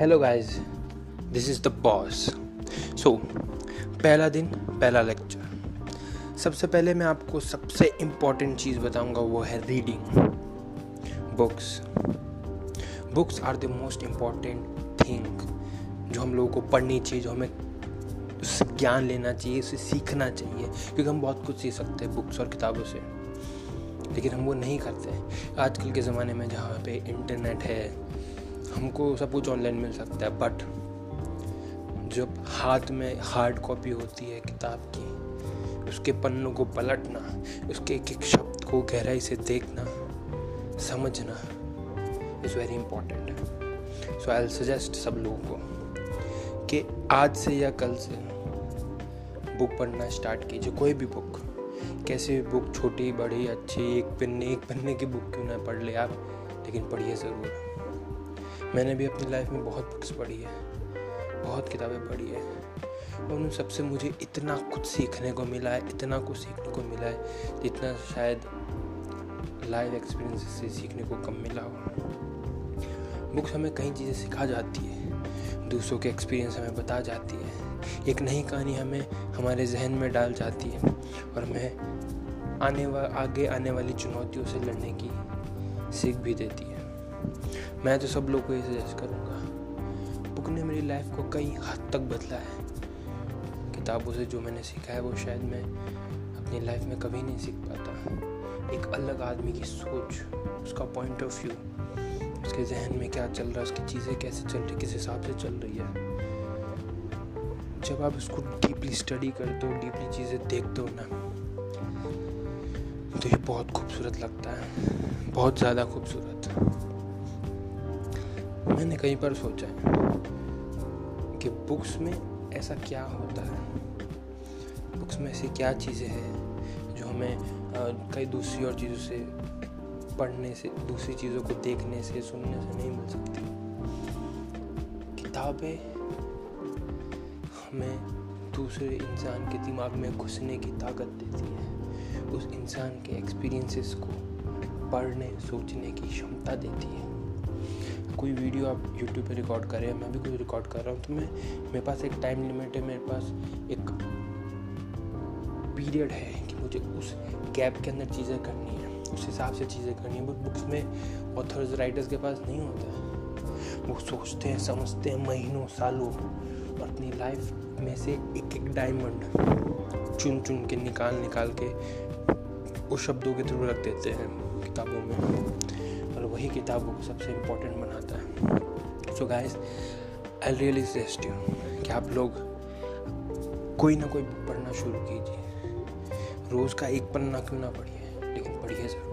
Hello guys this is the boss so पहला दिन, पहला लेक्चर सबसे पहले मैं आपको सबसे इंपॉर्टेंट चीज़ बताऊँगा, वो है reading books books are the most important thing जो हम लोगों को पढ़नी चाहिए, जो हमें उससे ज्ञान लेना चाहिए उसे सीखना चाहिए, क्योंकि हम बहुत कुछ सीख सकते हैं बुक्स और किताबों से। लेकिन हम वो नहीं करते। आजकल के ज़माने में जहाँ पे इंटरनेट है हमको सब कुछ ऑनलाइन मिल सकता है बट जब हाथ में हार्ड कॉपी होती है किताब की, उसके पन्नों को पलटना, उसके एक एक शब्द को गहराई से देखना, समझना is very important so I suggest सब लोगों को कि आज से या कल से बुक पढ़ना स्टार्ट कीजिए, कोई भी बुक कैसे बुक छोटी, बड़ी, अच्छी, एक पन्ने एक पन्ने की बुक क्यों ना पढ़ ले आप, लेकिन पढ़िए ज़रूर। मैंने भी अपनी लाइफ में बहुत बुक्स पढ़ी है, बहुत किताबें पढ़ी है, और उन सबसे मुझे इतना कुछ सीखने को मिला है, इतना कुछ सीखने को मिला है, जितना शायद लाइव एक्सपीरियंस से सीखने को कम मिला हो। बुक्स हमें कई चीज़ें सिखा जाती है, दूसरों के एक्सपीरियंस हमें बता जाती है, एक नई कहानी हमें हमारे जहन में डाल जाती है, और हमें आने वा, आगे आने वाली चुनौतियों से लड़ने की सीख भी देती है। मैं तो सब लोग को ये सजेस्ट करूँगा बुक ने मेरी लाइफ को कई हद तक बदला है। किताबों से जो मैंने सीखा है, वो शायद मैं अपनी लाइफ में कभी नहीं सीख पाता। एक अलग आदमी की सोच, उसका पॉइंट ऑफ़ व्यू उसके जहन में क्या चल रहा है, उसकी चीज़ें कैसे चल रही किस हिसाब से चल रही है। जब आप उसको डीपली स्टडी करते हो डीपली चीज़ें देखते हो ना तो ये बहुत खूबसूरत लगता है। बहुत ज़्यादा खूबसूरत। मैंने कई बार सोचा है कि बुक्स में ऐसा क्या होता है? बुक्स में ऐसी क्या चीज़ें हैं जो हमें कई दूसरी और चीज़ों से, पढ़ने से, दूसरी चीज़ों को देखने से, सुनने से नहीं मिल सकती। किताबें हमें दूसरे इंसान के दिमाग में घुसने की ताकत देती है। उस इंसान के एक्सपीरियंसेस को पढ़ने, सोचने की क्षमता देती है। कोई वीडियो आप यूट्यूब पे रिकॉर्ड कर रहे हैं, मैं भी कोई रिकॉर्ड कर रहा हूँ तो मैं, मेरे पास एक टाइम लिमिट है, मेरे पास एक पीरियड है कि मुझे उस गैप के अंदर चीज़ें करनी है, उस हिसाब से चीज़ें करनी है बट बुक्स में ऑथर्स राइटर्स के पास नहीं होता है। वो सोचते हैं, समझते हैं महीनों, सालों, और अपनी लाइफ में से एक एक डायमंड चुन चुन के निकाल निकाल के उस शब्दों के थ्रू रख देते हैं किताबों में। और वही किताबों को सबसे इम्पोर्टेंट बनाता है। So guys I really suggest you कि आप लोग कोई ना कोई बुक पढ़ना शुरू कीजिए। रोज़ का एक पन्ना क्यों ना पढ़िए, लेकिन पढ़िए ज़रूर।